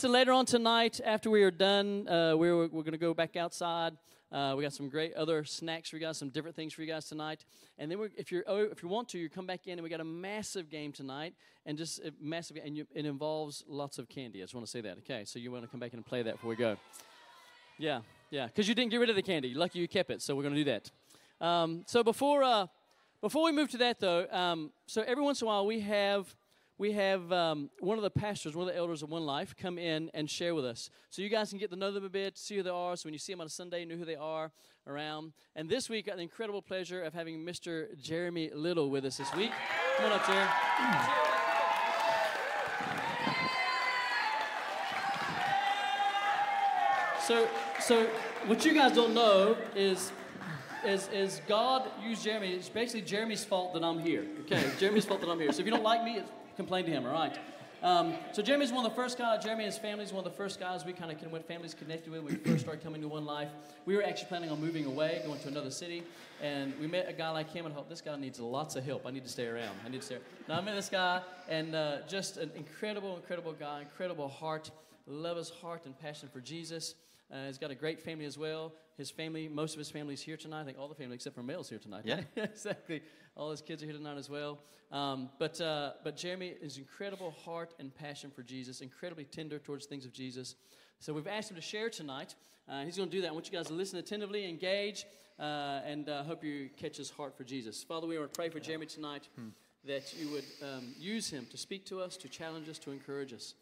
So later on tonight, after we are done, uh, we're, we're going to go back outside. Uh, we got some great other snacks for you guys, some different things for you guys tonight. And then if you oh, if you want to, you come back in, and we got a massive game tonight, and just massive, and you, it involves lots of candy. I just want to say that. Okay, so you want to come back in and play that before we go. Yeah, yeah, because you didn't get rid of the candy. Lucky you kept it, so we're going to do that. Um, so before uh, before we move to that, though, um, so every once in a while we have we have um, one of the pastors, one of the elders of One Life, come in and share with us. So you guys can get to know them a bit, see who they are. So when you see them on a Sunday, you know who they are around. And this week, I the incredible pleasure of having Mr. Jeremy Little with us this week. Come on up, Jeremy. So, so what you guys don't know is is, is God used Jeremy. It's basically Jeremy's fault that I'm here. Okay, Jeremy's fault that I'm here. So if you don't like me, it's complain to him, all right? Um, so Jeremy's one of the first guys, Jeremy and his family is one of the first guys we kind of families connected with we first started coming to One Life. We were actually planning on moving away, going to another city, and we met a guy like him and thought, this guy needs lots of help. I need to stay around. I need to stay around. Now I met this guy, and uh, just an incredible, incredible guy, incredible heart, love his heart and passion for Jesus. Uh, he's got a great family as well. His family, most of his family is here tonight. I think all the family except for Mel's here tonight. Yeah, exactly. All his kids are here tonight as well. Um, but uh, but Jeremy is incredible heart and passion for Jesus, incredibly tender towards things of Jesus. So we've asked him to share tonight. Uh, he's going to do that. I want you guys to listen attentively, engage, uh, and uh, hope you catch his heart for Jesus. Father, we want to pray for Jeremy tonight hmm. that you would um, use him to speak to us, to challenge us, to encourage us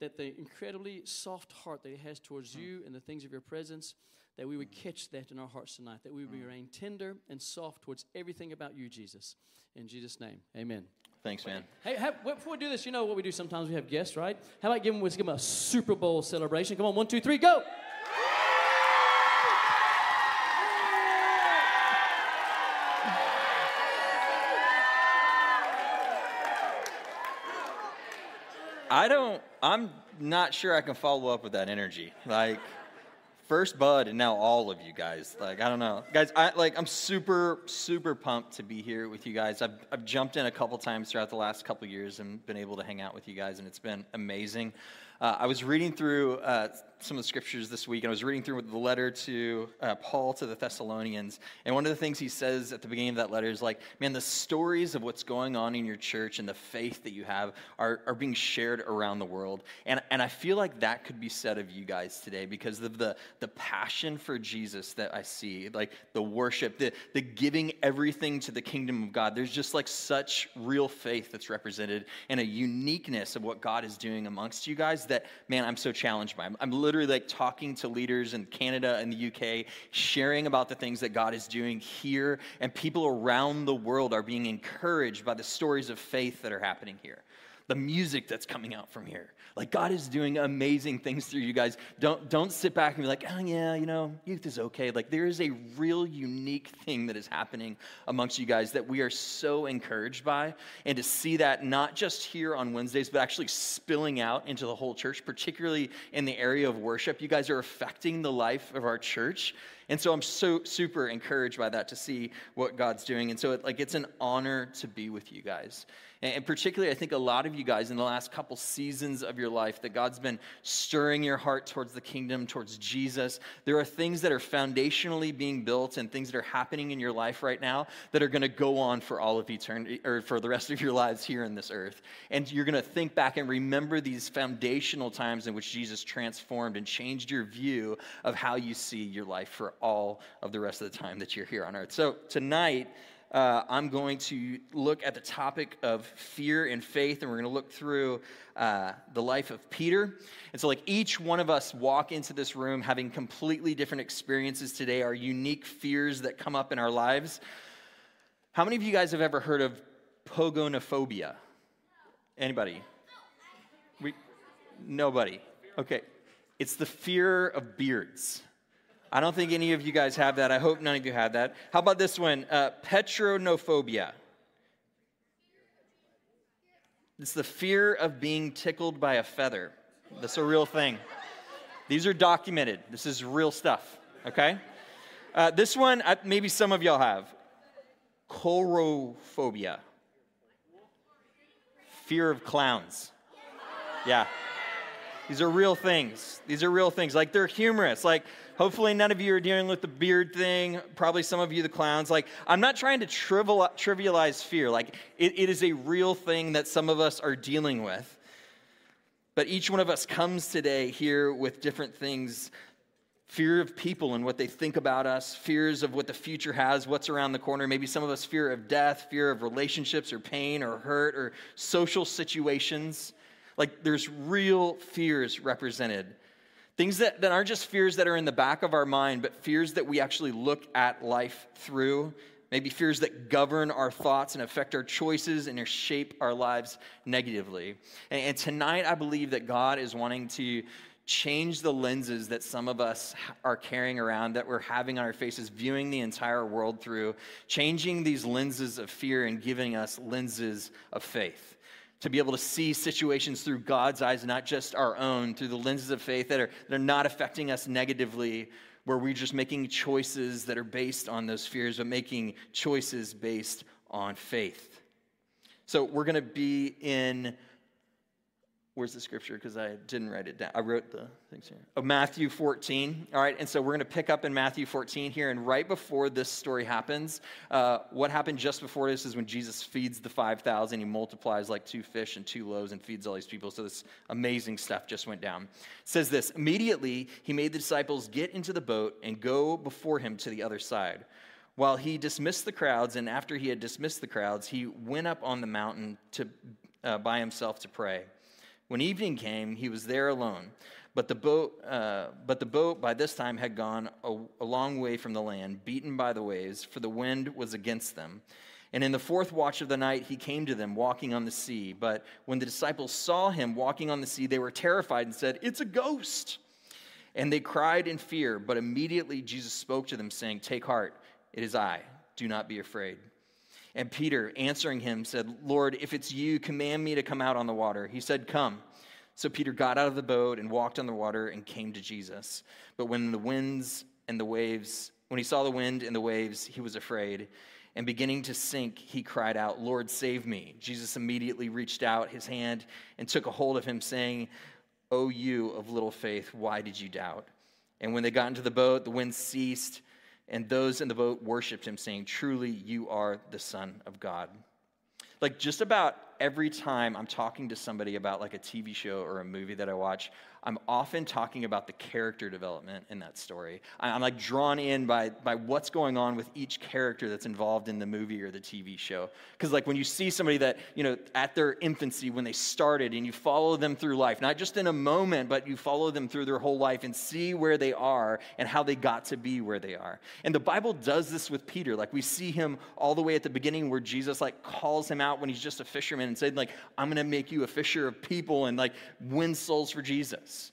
that the incredibly soft heart that he has towards mm. you and the things of your presence, that we would catch that in our hearts tonight, that we would mm. remain tender and soft towards everything about you, Jesus. In Jesus' name, amen. Thanks, man. Hey, have, before we do this, you know what we do sometimes? We have guests, right? How about give them, let's give them a Super Bowl celebration? Come on, one, two, three, go! I don't, I'm not sure I can follow up with that energy. Like, first Bud and now all of you guys. Like, I don't know. Guys, I, like, I'm super, super pumped to be here with you guys. I've, I've jumped in a couple times throughout the last couple years and been able to hang out with you guys, and it's been amazing. Uh, I was reading through uh, some of the scriptures this week, and I was reading through the letter to uh, Paul to the Thessalonians. And one of the things he says at the beginning of that letter is like, man, the stories of what's going on in your church and the faith that you have are, are being shared around the world. And, and I feel like that could be said of you guys today because of the, the passion for Jesus that I see, like the worship, the, the giving everything to the kingdom of God. There's just like such real faith that's represented and a uniqueness of what God is doing amongst you guys that, man, I'm so challenged by. I'm, I'm literally like talking to leaders in Canada and the UK, sharing about the things that God is doing here, and people around the world are being encouraged by the stories of faith that are happening here the music that's coming out from here. Like God is doing amazing things through you guys. Don't don't sit back and be like, oh yeah, you know, youth is okay. Like there is a real unique thing that is happening amongst you guys that we are so encouraged by. And to see that not just here on Wednesdays, but actually spilling out into the whole church, particularly in the area of worship. You guys are affecting the life of our church. And so I'm so super encouraged by that to see what God's doing. And so it, like it's an honor to be with you guys. And particularly, I think a lot of you guys in the last couple seasons of your life that God's been stirring your heart towards the kingdom, towards Jesus. There are things that are foundationally being built and things that are happening in your life right now that are going to go on for all of eternity or for the rest of your lives here in this earth. And you're going to think back and remember these foundational times in which Jesus transformed and changed your view of how you see your life for all of the rest of the time that you're here on earth. So tonight, uh, I'm going to look at the topic of fear and faith, and we're going to look through uh, the life of Peter. And so, like, each one of us walk into this room having completely different experiences today, our unique fears that come up in our lives. How many of you guys have ever heard of pogonophobia? Anybody? We, nobody. Okay. It's the fear of beards. I don't think any of you guys have that. I hope none of you have that. How about this one? Uh, pteronophobia. It's the fear of being tickled by a feather. That's a real thing. These are documented. This is real stuff, okay? Uh, this one, maybe some of y'all have. Coulrophobia. Fear of clowns. Yeah. These are real things. These are real things. Like they're humorous. Like hopefully none of you are dealing with the beard thing. Probably some of you the clowns. Like I'm not trying to trivialize fear. Like it, it is a real thing that some of us are dealing with. But each one of us comes today here with different things fear of people and what they think about us, fears of what the future has, what's around the corner. Maybe some of us fear of death, fear of relationships or pain or hurt or social situations. Like there's real fears represented. Things that, that aren't just fears that are in the back of our mind, but fears that we actually look at life through. Maybe fears that govern our thoughts and affect our choices and shape our lives negatively. And, and tonight, I believe that God is wanting to change the lenses that some of us are carrying around, that we're having on our faces, viewing the entire world through, changing these lenses of fear and giving us lenses of faith to be able to see situations through God's eyes, not just our own, through the lenses of faith that are, that are not affecting us negatively, where we're just making choices that are based on those fears, but making choices based on faith. So we're going to be in Where's the scripture? Because I didn't write it down. I wrote the things here. Oh, Matthew 14. All right, and so we're going to pick up in Matthew 14 here. And right before this story happens, uh, what happened just before this is when Jesus feeds the 5,000. He multiplies like two fish and two loaves and feeds all these people. So this amazing stuff just went down. It says this Immediately, he made the disciples get into the boat and go before him to the other side. While he dismissed the crowds, and after he had dismissed the crowds, he went up on the mountain to, uh, by himself to pray. When evening came, he was there alone. But the boat, uh, but the boat by this time had gone a, a long way from the land, beaten by the waves, for the wind was against them. And in the fourth watch of the night, he came to them walking on the sea. But when the disciples saw him walking on the sea, they were terrified and said, It's a ghost. And they cried in fear. But immediately Jesus spoke to them, saying, Take heart, it is I. Do not be afraid. And Peter, answering him, said, Lord, if it's you, command me to come out on the water. He said, Come. So Peter got out of the boat and walked on the water and came to Jesus. But when the winds and the waves, when he saw the wind and the waves, he was afraid. And beginning to sink, he cried out, Lord, save me. Jesus immediately reached out his hand and took a hold of him, saying, O you of little faith, why did you doubt? And when they got into the boat, the wind ceased and those in the boat worshiped him, saying, Truly, you are the Son of God. Like, just about every time I'm talking to somebody about like a TV show or a movie that I watch, I'm often talking about the character development in that story. I'm like drawn in by, by what's going on with each character that's involved in the movie or the TV show. Because, like, when you see somebody that, you know, at their infancy, when they started, and you follow them through life, not just in a moment, but you follow them through their whole life and see where they are and how they got to be where they are. And the Bible does this with Peter. Like, we see him all the way at the beginning where Jesus, like, calls him out when he's just a fisherman and said, like, I'm going to make you a fisher of people and, like, win souls for Jesus.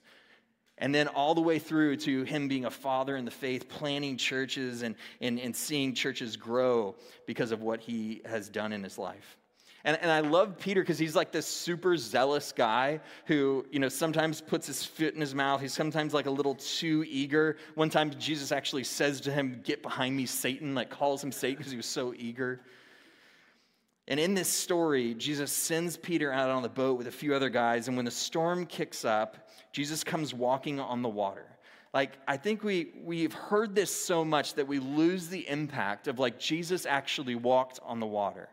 And then all the way through to him being a father in the faith, planning churches and, and, and seeing churches grow because of what he has done in his life. And, and I love Peter because he's like this super zealous guy who, you know, sometimes puts his foot in his mouth. He's sometimes like a little too eager. One time Jesus actually says to him, Get behind me, Satan, like calls him Satan because he was so eager. And in this story, Jesus sends Peter out on the boat with a few other guys. And when the storm kicks up, Jesus comes walking on the water. Like, I think we, we've heard this so much that we lose the impact of like Jesus actually walked on the water.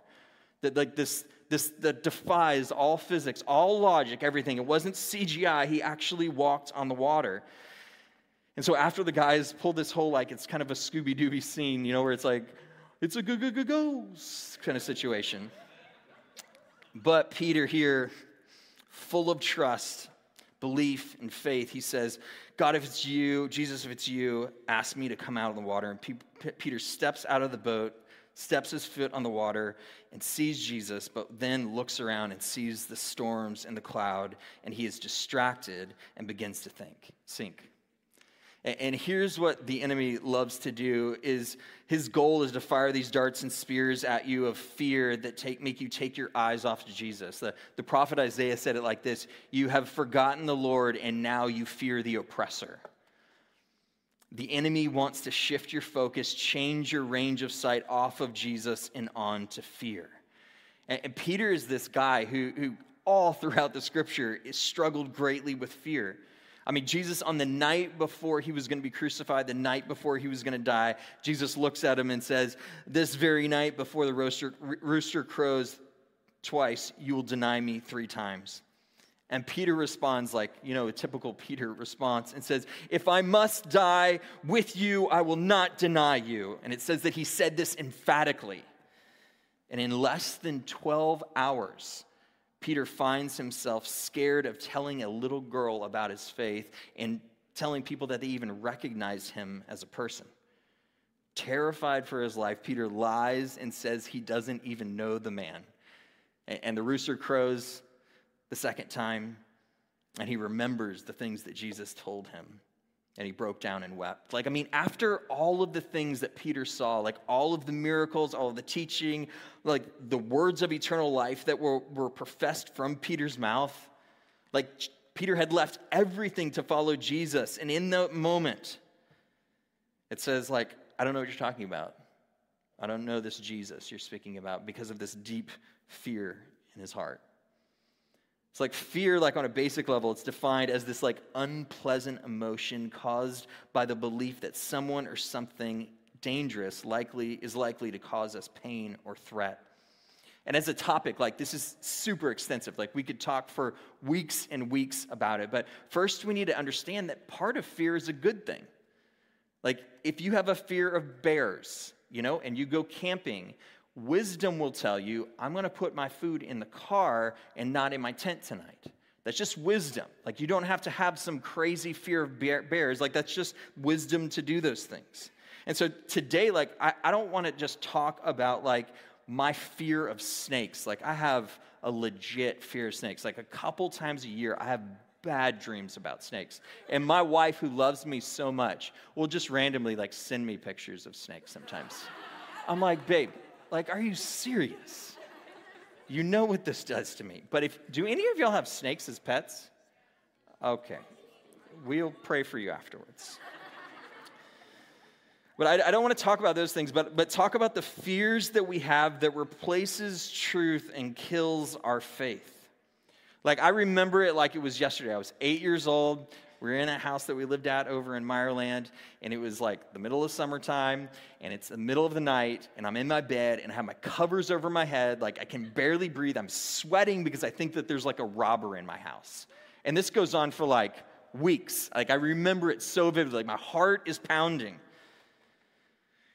That, like, this, this that defies all physics, all logic, everything. It wasn't CGI, he actually walked on the water. And so after the guys pulled this whole, like, it's kind of a Scooby Dooby scene, you know, where it's like, it's a go go go ghost kind of situation. But Peter here, full of trust, belief and faith, he says, God, if it's you, Jesus, if it's you, ask me to come out of the water. And Peter steps out of the boat, steps his foot on the water, and sees Jesus, but then looks around and sees the storms and the cloud, and he is distracted and begins to think, sink. And here's what the enemy loves to do is his goal is to fire these darts and spears at you of fear that take, make you take your eyes off to Jesus. The, the prophet Isaiah said it like this You have forgotten the Lord, and now you fear the oppressor. The enemy wants to shift your focus, change your range of sight off of Jesus and on to fear. And, and Peter is this guy who, who all throughout the scripture, is struggled greatly with fear. I mean, Jesus, on the night before he was going to be crucified, the night before he was going to die, Jesus looks at him and says, This very night before the rooster, rooster crows twice, you will deny me three times. And Peter responds like, you know, a typical Peter response and says, If I must die with you, I will not deny you. And it says that he said this emphatically. And in less than 12 hours, Peter finds himself scared of telling a little girl about his faith and telling people that they even recognize him as a person. Terrified for his life, Peter lies and says he doesn't even know the man. And the rooster crows the second time, and he remembers the things that Jesus told him. And he broke down and wept. Like, I mean, after all of the things that Peter saw, like all of the miracles, all of the teaching, like the words of eternal life that were, were professed from Peter's mouth, like Peter had left everything to follow Jesus. And in the moment, it says, like, I don't know what you're talking about. I don't know this Jesus you're speaking about because of this deep fear in his heart. It's like fear, like on a basic level, it's defined as this like unpleasant emotion caused by the belief that someone or something dangerous likely is likely to cause us pain or threat. And as a topic, like this is super extensive. Like we could talk for weeks and weeks about it. But first, we need to understand that part of fear is a good thing. Like if you have a fear of bears, you know, and you go camping, Wisdom will tell you, I'm going to put my food in the car and not in my tent tonight. That's just wisdom. Like, you don't have to have some crazy fear of bears. Like, that's just wisdom to do those things. And so today, like, I, I don't want to just talk about, like, my fear of snakes. Like, I have a legit fear of snakes. Like, a couple times a year, I have bad dreams about snakes. And my wife, who loves me so much, will just randomly, like, send me pictures of snakes sometimes. I'm like, babe, like, are you serious? You know what this does to me. But if do any of y'all have snakes as pets? Okay. We'll pray for you afterwards. But I, I, don't want to talk about those things, but, but talk about the fears that we have that replaces truth and kills our faith. Like, I remember it like it was yesterday. I was eight years old. We were in a house that we lived at over in Meyerland, and it was like the middle of summertime, and it's the middle of the night, and I'm in my bed, and I have my covers over my head. Like, I can barely breathe. I'm sweating because I think that there's like a robber in my house. And this goes on for like weeks. Like, I remember it so vividly. Like, my heart is pounding.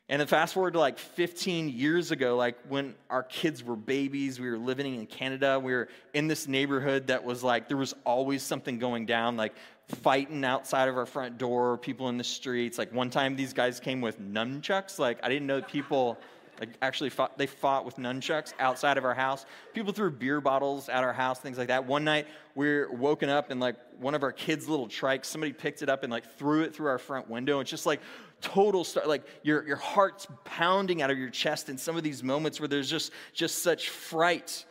And then fast forward to like 15 years ago, like when our kids were babies, we were living in Canada. We were in this neighborhood that was like, there was always something going down, like fighting outside of our front door, people in the streets. Like one time these guys came with nunchucks. Like I didn't know people like actually fought, they fought with nunchucks outside of our house. People threw beer bottles at our house, things like that. One night we are woken up and like one of our kids' little trikes, somebody picked it up and like threw it through our front window. It's just like total start like your, your heart's pounding out of your chest in some of these moments where there's just just such fright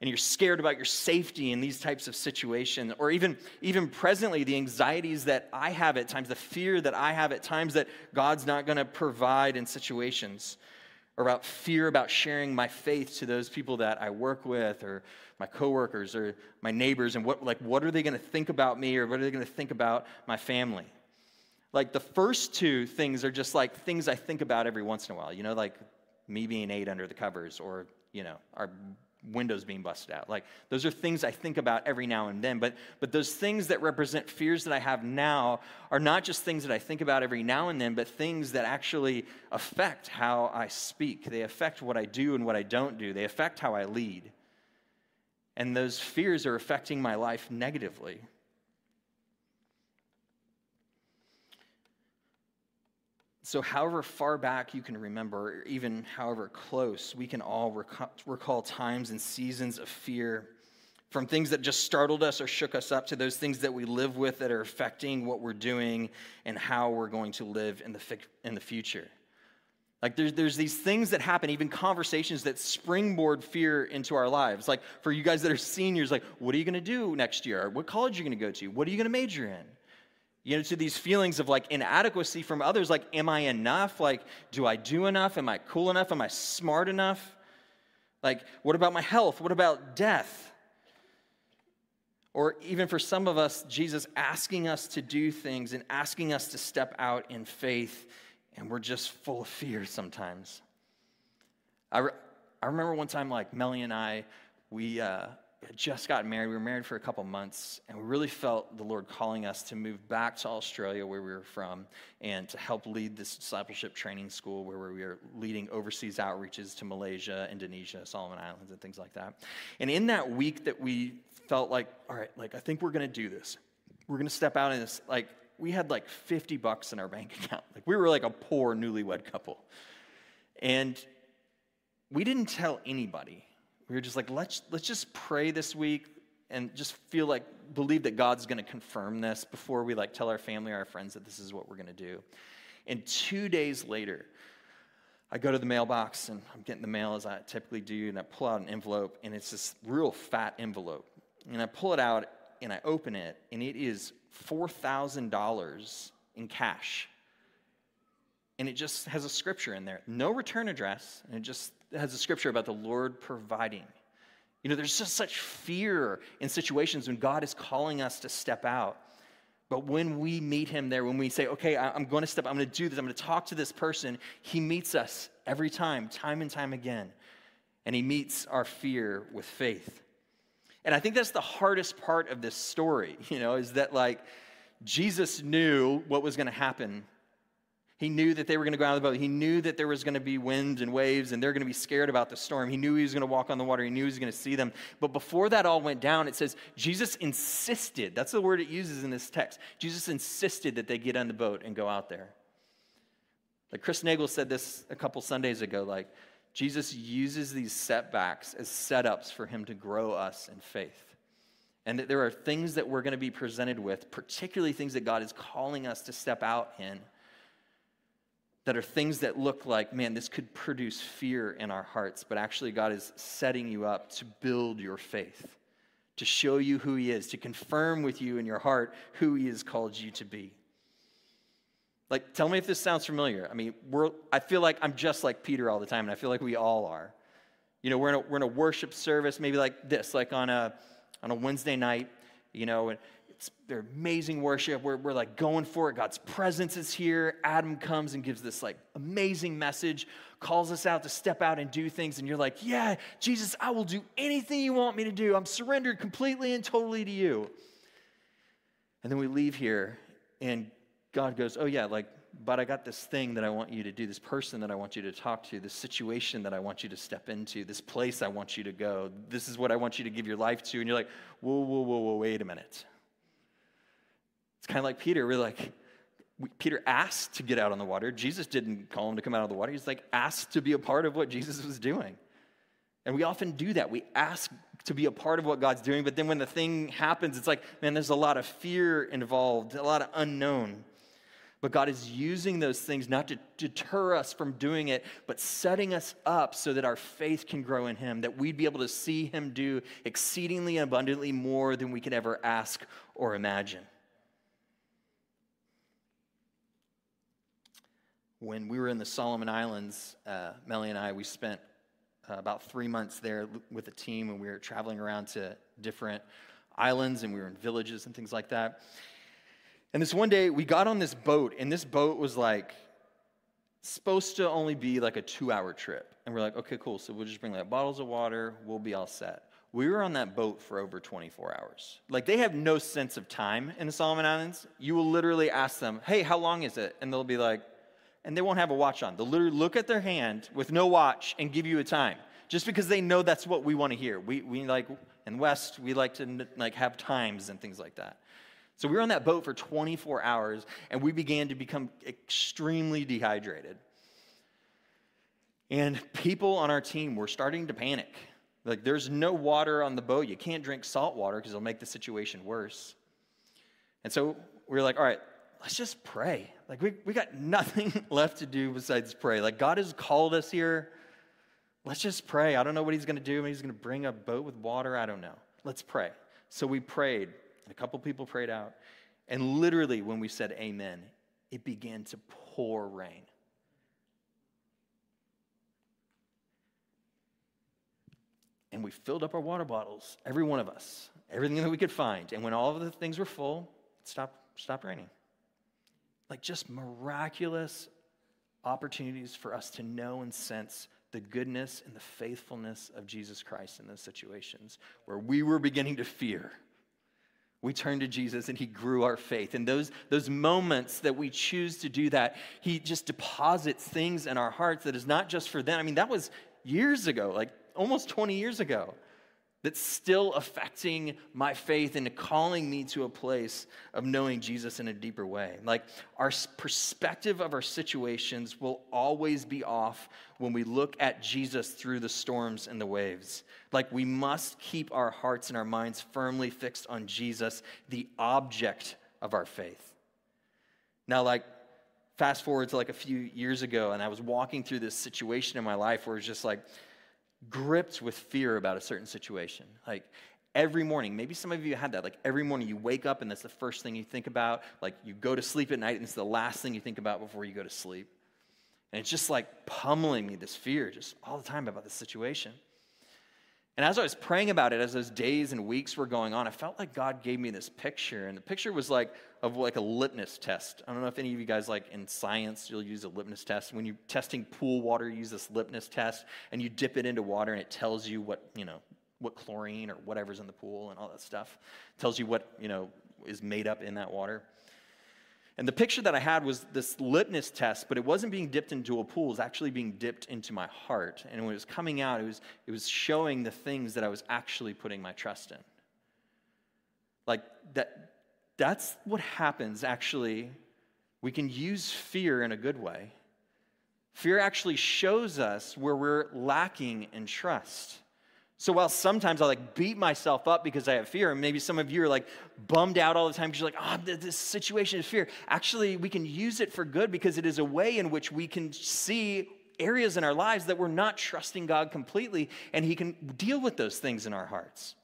and you're scared about your safety in these types of situations or even even presently the anxieties that i have at times the fear that i have at times that god's not going to provide in situations or about fear about sharing my faith to those people that i work with or my coworkers or my neighbors and what like what are they going to think about me or what are they going to think about my family? Like the first two things are just like things I think about every once in a while, you know, like me being eight under the covers or, you know, our windows being busted out. Like those are things I think about every now and then. But but those things that represent fears that I have now are not just things that I think about every now and then, but things that actually affect how I speak. They affect what I do and what I don't do. They affect how I lead. And those fears are affecting my life negatively. So, however far back you can remember, or even however close, we can all recall times and seasons of fear from things that just startled us or shook us up to those things that we live with that are affecting what we're doing and how we're going to live in the, in the future. Like there's, there's these things that happen, even conversations that springboard fear into our lives. Like for you guys that are seniors, like, what are you going to do next year? What college are you going to go to? What are you going to major in? You know, to these feelings of like inadequacy from others. Like, am I enough? Like, do I do enough? Am I cool enough? Am I smart enough? Like, what about my health? What about death? Or even for some of us, Jesus asking us to do things and asking us to step out in faith, and we're just full of fear sometimes. I, re- I remember one time, like Melly and I, we uh, had just gotten married. We were married for a couple months, and we really felt the Lord calling us to move back to Australia, where we were from, and to help lead this discipleship training school where we were leading overseas outreaches to Malaysia, Indonesia, Solomon Islands, and things like that. And in that week that we felt like, all right, like I think we're going to do this. We're going to step out in this. Like we had like 50 bucks in our bank account. Like we were like a poor newlywed couple. And we didn't tell anybody. We were just like, let's let's just pray this week and just feel like believe that God's going to confirm this before we like tell our family or our friends that this is what we're going to do. And 2 days later, I go to the mailbox and I'm getting the mail as I typically do, and I pull out an envelope, and it's this real fat envelope. And I pull it out and I open it, and it is $4,000 in cash. And it just has a scripture in there. No return address, and it just has a scripture about the Lord providing. You know, there's just such fear in situations when God is calling us to step out. But when we meet him there, when we say, okay, I'm going to step, I'm going to do this, I'm going to talk to this person, he meets us every time, time and time again. And he meets our fear with faith. And I think that's the hardest part of this story, you know, is that like Jesus knew what was going to happen. He knew that they were going to go out of the boat. He knew that there was going to be winds and waves and they're going to be scared about the storm. He knew he was going to walk on the water. He knew he was going to see them. But before that all went down, it says Jesus insisted. That's the word it uses in this text. Jesus insisted that they get on the boat and go out there. Like Chris Nagel said this a couple Sundays ago, like Jesus uses these setbacks as setups for him to grow us in faith. And that there are things that we're going to be presented with, particularly things that God is calling us to step out in, that are things that look like, man, this could produce fear in our hearts, but actually God is setting you up to build your faith, to show you who He is, to confirm with you in your heart who He has called you to be. Like, tell me if this sounds familiar. I mean, we're, I feel like I'm just like Peter all the time, and I feel like we all are. You know, we're in a, we're in a worship service, maybe like this, like on a, on a Wednesday night, you know, and they're amazing worship. We're, we're like going for it. God's presence is here. Adam comes and gives this like amazing message, calls us out to step out and do things. And you're like, yeah, Jesus, I will do anything you want me to do. I'm surrendered completely and totally to you. And then we leave here, and God goes, Oh, yeah, like, but I got this thing that I want you to do, this person that I want you to talk to, this situation that I want you to step into, this place I want you to go. This is what I want you to give your life to. And you're like, Whoa, whoa, whoa, whoa, wait a minute. Kind of like Peter. We're like, Peter asked to get out on the water. Jesus didn't call him to come out of the water. He's like asked to be a part of what Jesus was doing. And we often do that. We ask to be a part of what God's doing, but then when the thing happens, it's like, man, there's a lot of fear involved, a lot of unknown. But God is using those things not to deter us from doing it, but setting us up so that our faith can grow in Him, that we'd be able to see Him do exceedingly abundantly more than we could ever ask or imagine. When we were in the Solomon Islands, uh, Melly and I, we spent uh, about three months there with a team, and we were traveling around to different islands, and we were in villages and things like that. And this one day, we got on this boat, and this boat was like supposed to only be like a two hour trip. And we're like, okay, cool. So we'll just bring like bottles of water, we'll be all set. We were on that boat for over 24 hours. Like, they have no sense of time in the Solomon Islands. You will literally ask them, hey, how long is it? And they'll be like, and they won't have a watch on. They'll literally look at their hand with no watch and give you a time just because they know that's what we want to hear. We, we like, in West, we like to like have times and things like that. So we were on that boat for 24 hours and we began to become extremely dehydrated. And people on our team were starting to panic. Like, there's no water on the boat. You can't drink salt water because it'll make the situation worse. And so we were like, all right, let's just pray. Like, we, we got nothing left to do besides pray. Like, God has called us here. Let's just pray. I don't know what He's going to do. Maybe He's going to bring a boat with water. I don't know. Let's pray. So we prayed. and A couple people prayed out. And literally, when we said amen, it began to pour rain. And we filled up our water bottles, every one of us. everything that we could find. And when all of the things were full, it stopped, stopped raining. Like just miraculous opportunities for us to know and sense the goodness and the faithfulness of Jesus Christ in those situations where we were beginning to fear. We turned to Jesus and he grew our faith. And those, those moments that we choose to do that, he just deposits things in our hearts that is not just for them. I mean, that was years ago, like almost 20 years ago that's still affecting my faith and calling me to a place of knowing Jesus in a deeper way. Like our perspective of our situations will always be off when we look at Jesus through the storms and the waves. Like we must keep our hearts and our minds firmly fixed on Jesus, the object of our faith. Now, like, fast forward to like a few years ago, and I was walking through this situation in my life where it's just like, gripped with fear about a certain situation. Like every morning, maybe some of you had that. Like every morning you wake up and that's the first thing you think about. Like you go to sleep at night and it's the last thing you think about before you go to sleep. And it's just like pummeling me, this fear, just all the time about the situation. And as I was praying about it, as those days and weeks were going on, I felt like God gave me this picture. And the picture was like of like a litmus test. I don't know if any of you guys like in science, you'll use a litmus test. When you're testing pool water, you use this litmus test and you dip it into water and it tells you what, you know, what chlorine or whatever's in the pool and all that stuff. It tells you what, you know, is made up in that water. And the picture that I had was this litmus test, but it wasn't being dipped into a pool, it was actually being dipped into my heart. And when it was coming out, it was, it was showing the things that I was actually putting my trust in. Like that, that's what happens actually. We can use fear in a good way. Fear actually shows us where we're lacking in trust. So while sometimes I like beat myself up because I have fear, and maybe some of you are like bummed out all the time because you're like, oh, this situation is fear. Actually, we can use it for good because it is a way in which we can see areas in our lives that we're not trusting God completely, and He can deal with those things in our hearts.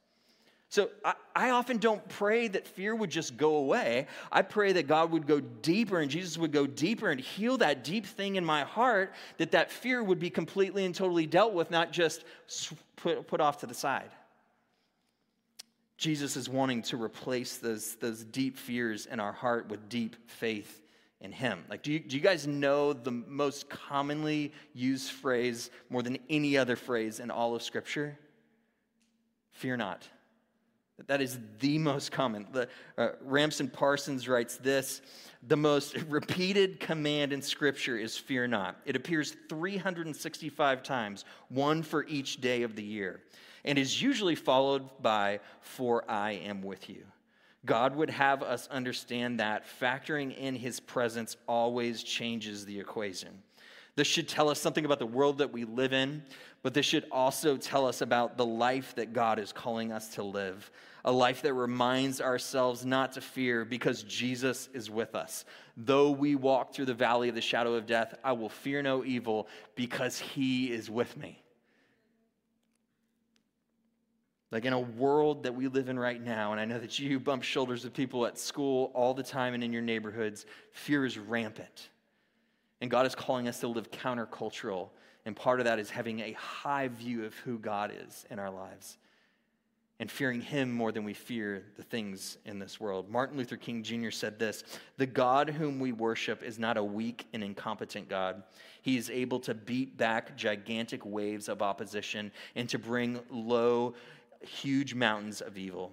So I, I, often don't pray that fear would just go away. I pray that God would go deeper and Jesus would go deeper and heal that deep thing in my heart, that that fear would be completely and totally dealt with, not just put, put off to the side. Jesus is wanting to replace those, those deep fears in our heart with deep faith in Him. Like, do you, do you guys know the most commonly used phrase more than any other phrase in all of Scripture? Fear not. That is the most common. The, uh, Ramson Parsons writes this The most repeated command in Scripture is fear not. It appears 365 times, one for each day of the year, and is usually followed by, For I am with you. God would have us understand that factoring in his presence always changes the equation. This should tell us something about the world that we live in, but this should also tell us about the life that God is calling us to live a life that reminds ourselves not to fear because Jesus is with us. Though we walk through the valley of the shadow of death, I will fear no evil because he is with me. Like in a world that we live in right now, and I know that you bump shoulders with people at school all the time and in your neighborhoods, fear is rampant. And God is calling us to live countercultural. And part of that is having a high view of who God is in our lives and fearing him more than we fear the things in this world. Martin Luther King Jr. said this The God whom we worship is not a weak and incompetent God. He is able to beat back gigantic waves of opposition and to bring low, huge mountains of evil.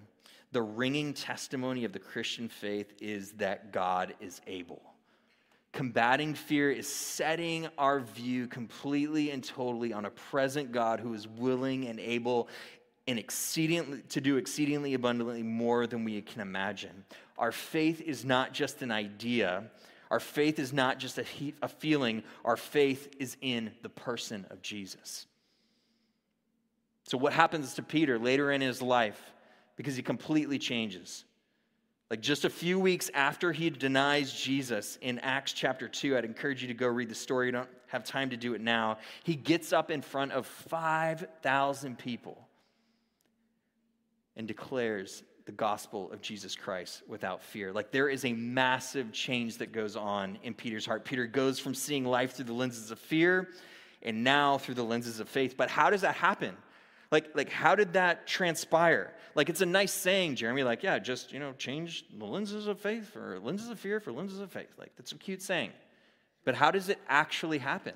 The ringing testimony of the Christian faith is that God is able. Combating fear is setting our view completely and totally on a present God who is willing and able and exceedingly to do exceedingly abundantly more than we can imagine. Our faith is not just an idea. Our faith is not just a, he- a feeling. Our faith is in the person of Jesus. So, what happens to Peter later in his life? Because he completely changes. Like just a few weeks after he denies Jesus in Acts chapter 2, I'd encourage you to go read the story. You don't have time to do it now. He gets up in front of 5,000 people and declares the gospel of Jesus Christ without fear. Like there is a massive change that goes on in Peter's heart. Peter goes from seeing life through the lenses of fear and now through the lenses of faith. But how does that happen? Like, like how did that transpire? Like, it's a nice saying, Jeremy, like, yeah, just, you know, change the lenses of faith for lenses of fear for lenses of faith. Like, that's a cute saying. But how does it actually happen?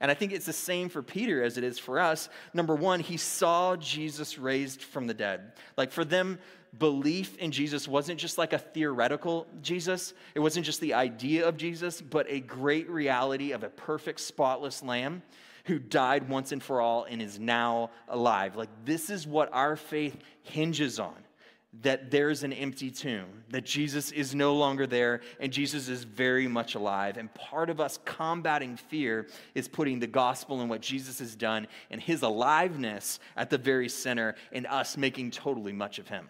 And I think it's the same for Peter as it is for us. Number one, he saw Jesus raised from the dead. Like for them, belief in Jesus wasn't just like a theoretical Jesus, it wasn't just the idea of Jesus, but a great reality of a perfect, spotless lamb who died once and for all and is now alive. Like this is what our faith hinges on that there's an empty tomb, that Jesus is no longer there, and Jesus is very much alive. And part of us combating fear is putting the gospel and what Jesus has done and his aliveness at the very center, and us making totally much of him.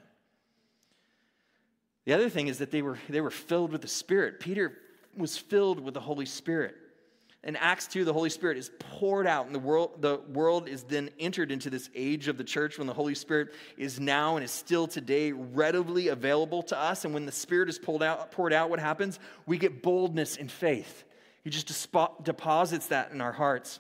The other thing is that they were, they were filled with the Spirit. Peter was filled with the Holy Spirit in Acts 2, the Holy Spirit is poured out, and the world, the world is then entered into this age of the church when the Holy Spirit is now and is still today readily available to us. And when the Spirit is pulled out, poured out, what happens? We get boldness in faith. He just deposits that in our hearts.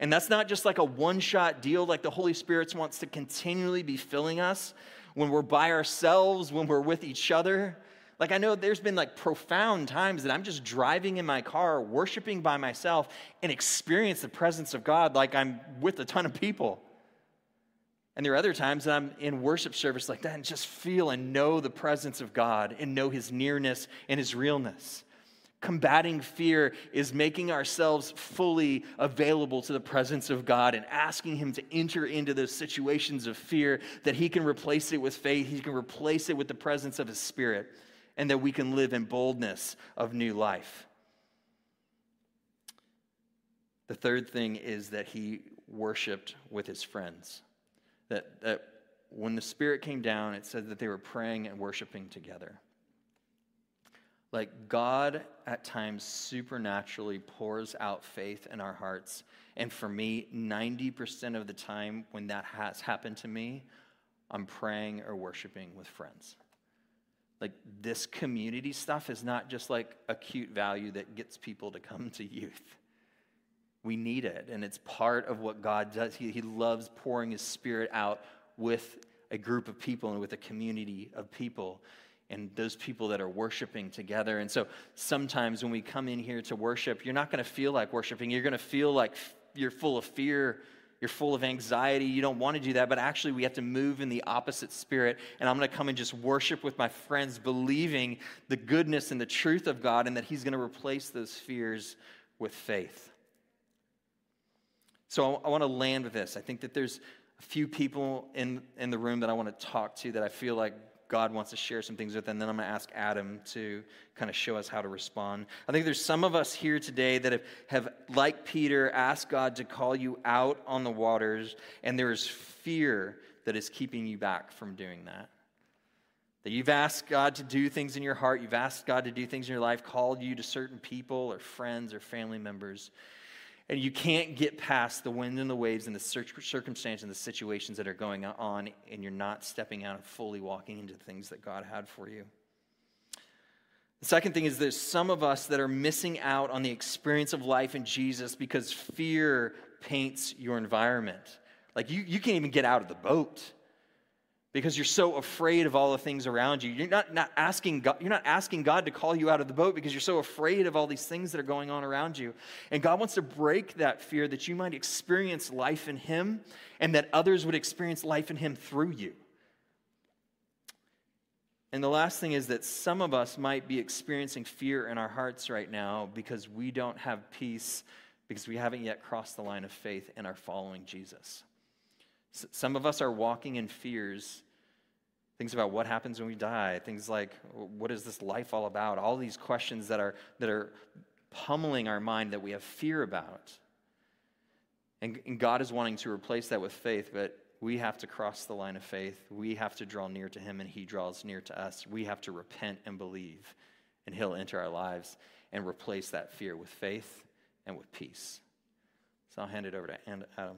And that's not just like a one shot deal, like the Holy Spirit wants to continually be filling us when we're by ourselves, when we're with each other. Like, I know there's been like profound times that I'm just driving in my car, worshiping by myself, and experience the presence of God like I'm with a ton of people. And there are other times that I'm in worship service like that and just feel and know the presence of God and know His nearness and His realness. Combating fear is making ourselves fully available to the presence of God and asking Him to enter into those situations of fear that He can replace it with faith, He can replace it with the presence of His Spirit and that we can live in boldness of new life. The third thing is that he worshiped with his friends. That, that when the Spirit came down, it said that they were praying and worshiping together. Like God at times supernaturally pours out faith in our hearts. And for me, 90% of the time when that has happened to me, I'm praying or worshiping with friends like this community stuff is not just like a cute value that gets people to come to youth. We need it, and it's part of what God does. He, he loves pouring His Spirit out with a group of people and with a community of people and those people that are worshiping together. And so sometimes when we come in here to worship, you're not going to feel like worshiping. You're going to feel like you're full of fear you're full of anxiety, you don't want to do that, but actually we have to move in the opposite spirit. And I'm going to come and just worship with my friends, believing the goodness and the truth of God and that He's going to replace those fears with faith. So I want to land with this. I think that there's a few people in, in the room that I want to talk to that I feel like God wants to share some things with, and then I'm going to ask Adam to kind of show us how to respond. I think there's some of us here today that have, have, like Peter, asked God to call you out on the waters, and there is fear that is keeping you back from doing that. That you've asked God to do things in your heart, you've asked God to do things in your life, called you to certain people or friends or family members, and you can't get past the wind and the waves and the circumstances and the situations that are going on, and you're not stepping out and fully walking into the things that God had for you. The second thing is there's some of us that are missing out on the experience of life in Jesus because fear paints your environment. Like you, you can't even get out of the boat because you're so afraid of all the things around you. You're not, not, asking God, you're not asking God to call you out of the boat because you're so afraid of all these things that are going on around you. And God wants to break that fear that you might experience life in Him and that others would experience life in Him through you. And the last thing is that some of us might be experiencing fear in our hearts right now because we don't have peace because we haven't yet crossed the line of faith and are following Jesus. Some of us are walking in fears. Things about what happens when we die, things like what is this life all about? All these questions that are, that are pummeling our mind that we have fear about. And, and God is wanting to replace that with faith, but we have to cross the line of faith. We have to draw near to Him, and He draws near to us. We have to repent and believe, and He'll enter our lives and replace that fear with faith and with peace. So I'll hand it over to Adam.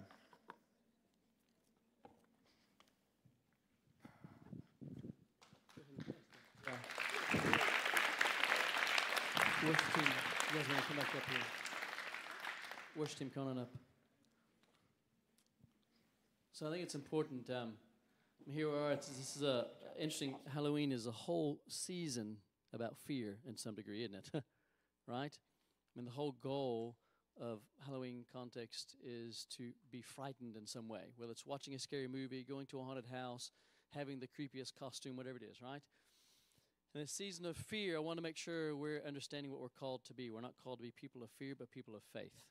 Worship team, you guys want to come back up here? Worship team, coming up. So I think it's important. Um, here we are. It's, this is a interesting. Halloween is a whole season about fear in some degree, isn't it? right? I mean, the whole goal of Halloween context is to be frightened in some way, whether it's watching a scary movie, going to a haunted house, having the creepiest costume, whatever it is, right? In a season of fear, I want to make sure we're understanding what we're called to be. We're not called to be people of fear, but people of faith.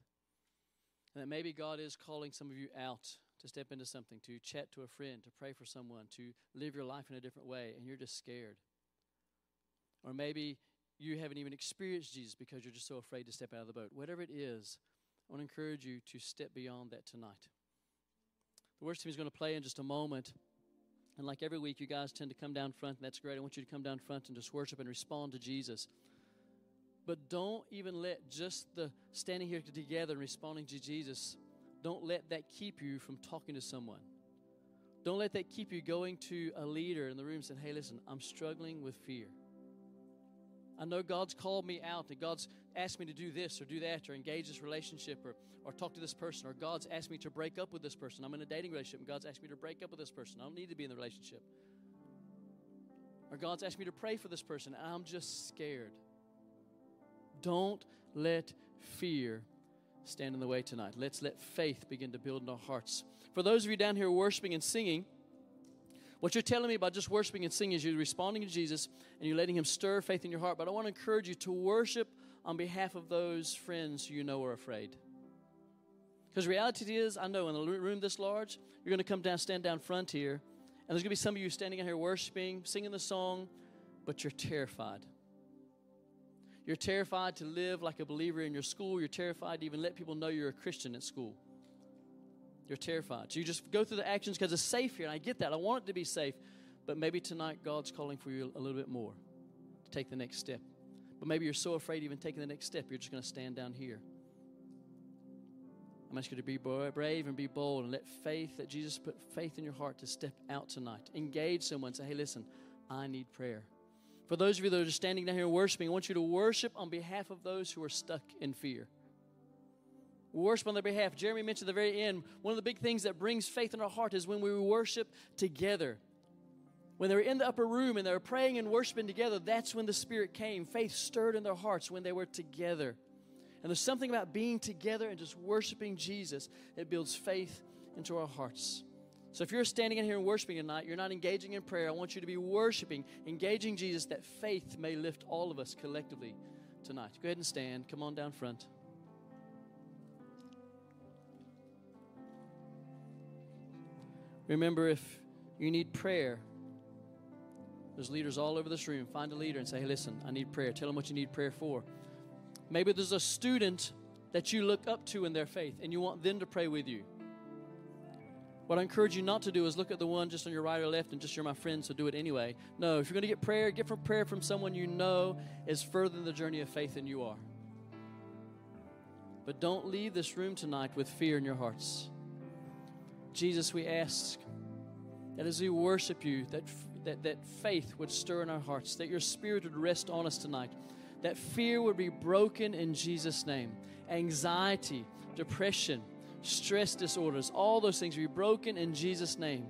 And that maybe God is calling some of you out to step into something, to chat to a friend, to pray for someone, to live your life in a different way, and you're just scared. Or maybe you haven't even experienced Jesus because you're just so afraid to step out of the boat. Whatever it is, I want to encourage you to step beyond that tonight. The worship team is going to play in just a moment. And like every week, you guys tend to come down front, and that's great. I want you to come down front and just worship and respond to Jesus. But don't even let just the standing here together and responding to Jesus, don't let that keep you from talking to someone. Don't let that keep you going to a leader in the room saying, hey, listen, I'm struggling with fear. I know God's called me out and God's asked me to do this or do that or engage this relationship or, or talk to this person or God's asked me to break up with this person. I'm in a dating relationship and God's asked me to break up with this person. I don't need to be in the relationship. Or God's asked me to pray for this person I'm just scared. Don't let fear stand in the way tonight. Let's let faith begin to build in our hearts. For those of you down here worshiping and singing, what you're telling me about just worshiping and singing is you're responding to Jesus and you're letting Him stir faith in your heart. But I want to encourage you to worship on behalf of those friends who you know are afraid. Because reality is, I know in a room this large, you're going to come down, stand down front here, and there's going to be some of you standing out here worshiping, singing the song, but you're terrified. You're terrified to live like a believer in your school. You're terrified to even let people know you're a Christian at school. You're terrified. So you just go through the actions because it's safe here. And I get that. I want it to be safe. But maybe tonight God's calling for you a little bit more to take the next step. But maybe you're so afraid even taking the next step, you're just going to stand down here. I'm asking you to be brave and be bold and let faith, that Jesus put faith in your heart to step out tonight. Engage someone. Say, hey, listen, I need prayer. For those of you that are just standing down here worshiping, I want you to worship on behalf of those who are stuck in fear worship on their behalf. Jeremy mentioned at the very end, one of the big things that brings faith in our heart is when we worship together. When they were in the upper room and they were praying and worshiping together, that's when the Spirit came. Faith stirred in their hearts when they were together. And there's something about being together and just worshiping Jesus that builds faith into our hearts. So if you're standing in here and worshiping tonight, you're not engaging in prayer, I want you to be worshiping, engaging Jesus that faith may lift all of us collectively tonight. Go ahead and stand. Come on down front. Remember, if you need prayer, there's leaders all over this room. Find a leader and say, hey, listen, I need prayer. Tell them what you need prayer for. Maybe there's a student that you look up to in their faith and you want them to pray with you. What I encourage you not to do is look at the one just on your right or left and just you're my friend, so do it anyway. No, if you're going to get prayer, get from prayer from someone you know is further in the journey of faith than you are. But don't leave this room tonight with fear in your hearts. Jesus, we ask that as we worship you, that, that, that faith would stir in our hearts, that your spirit would rest on us tonight, that fear would be broken in Jesus' name. Anxiety, depression, stress disorders, all those things would be broken in Jesus' name.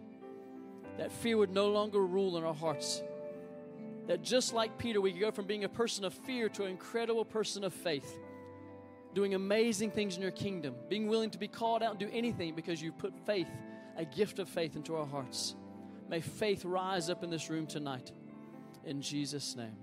That fear would no longer rule in our hearts. That just like Peter, we could go from being a person of fear to an incredible person of faith doing amazing things in your kingdom, being willing to be called out and do anything because you've put faith, a gift of faith, into our hearts. May faith rise up in this room tonight. In Jesus' name.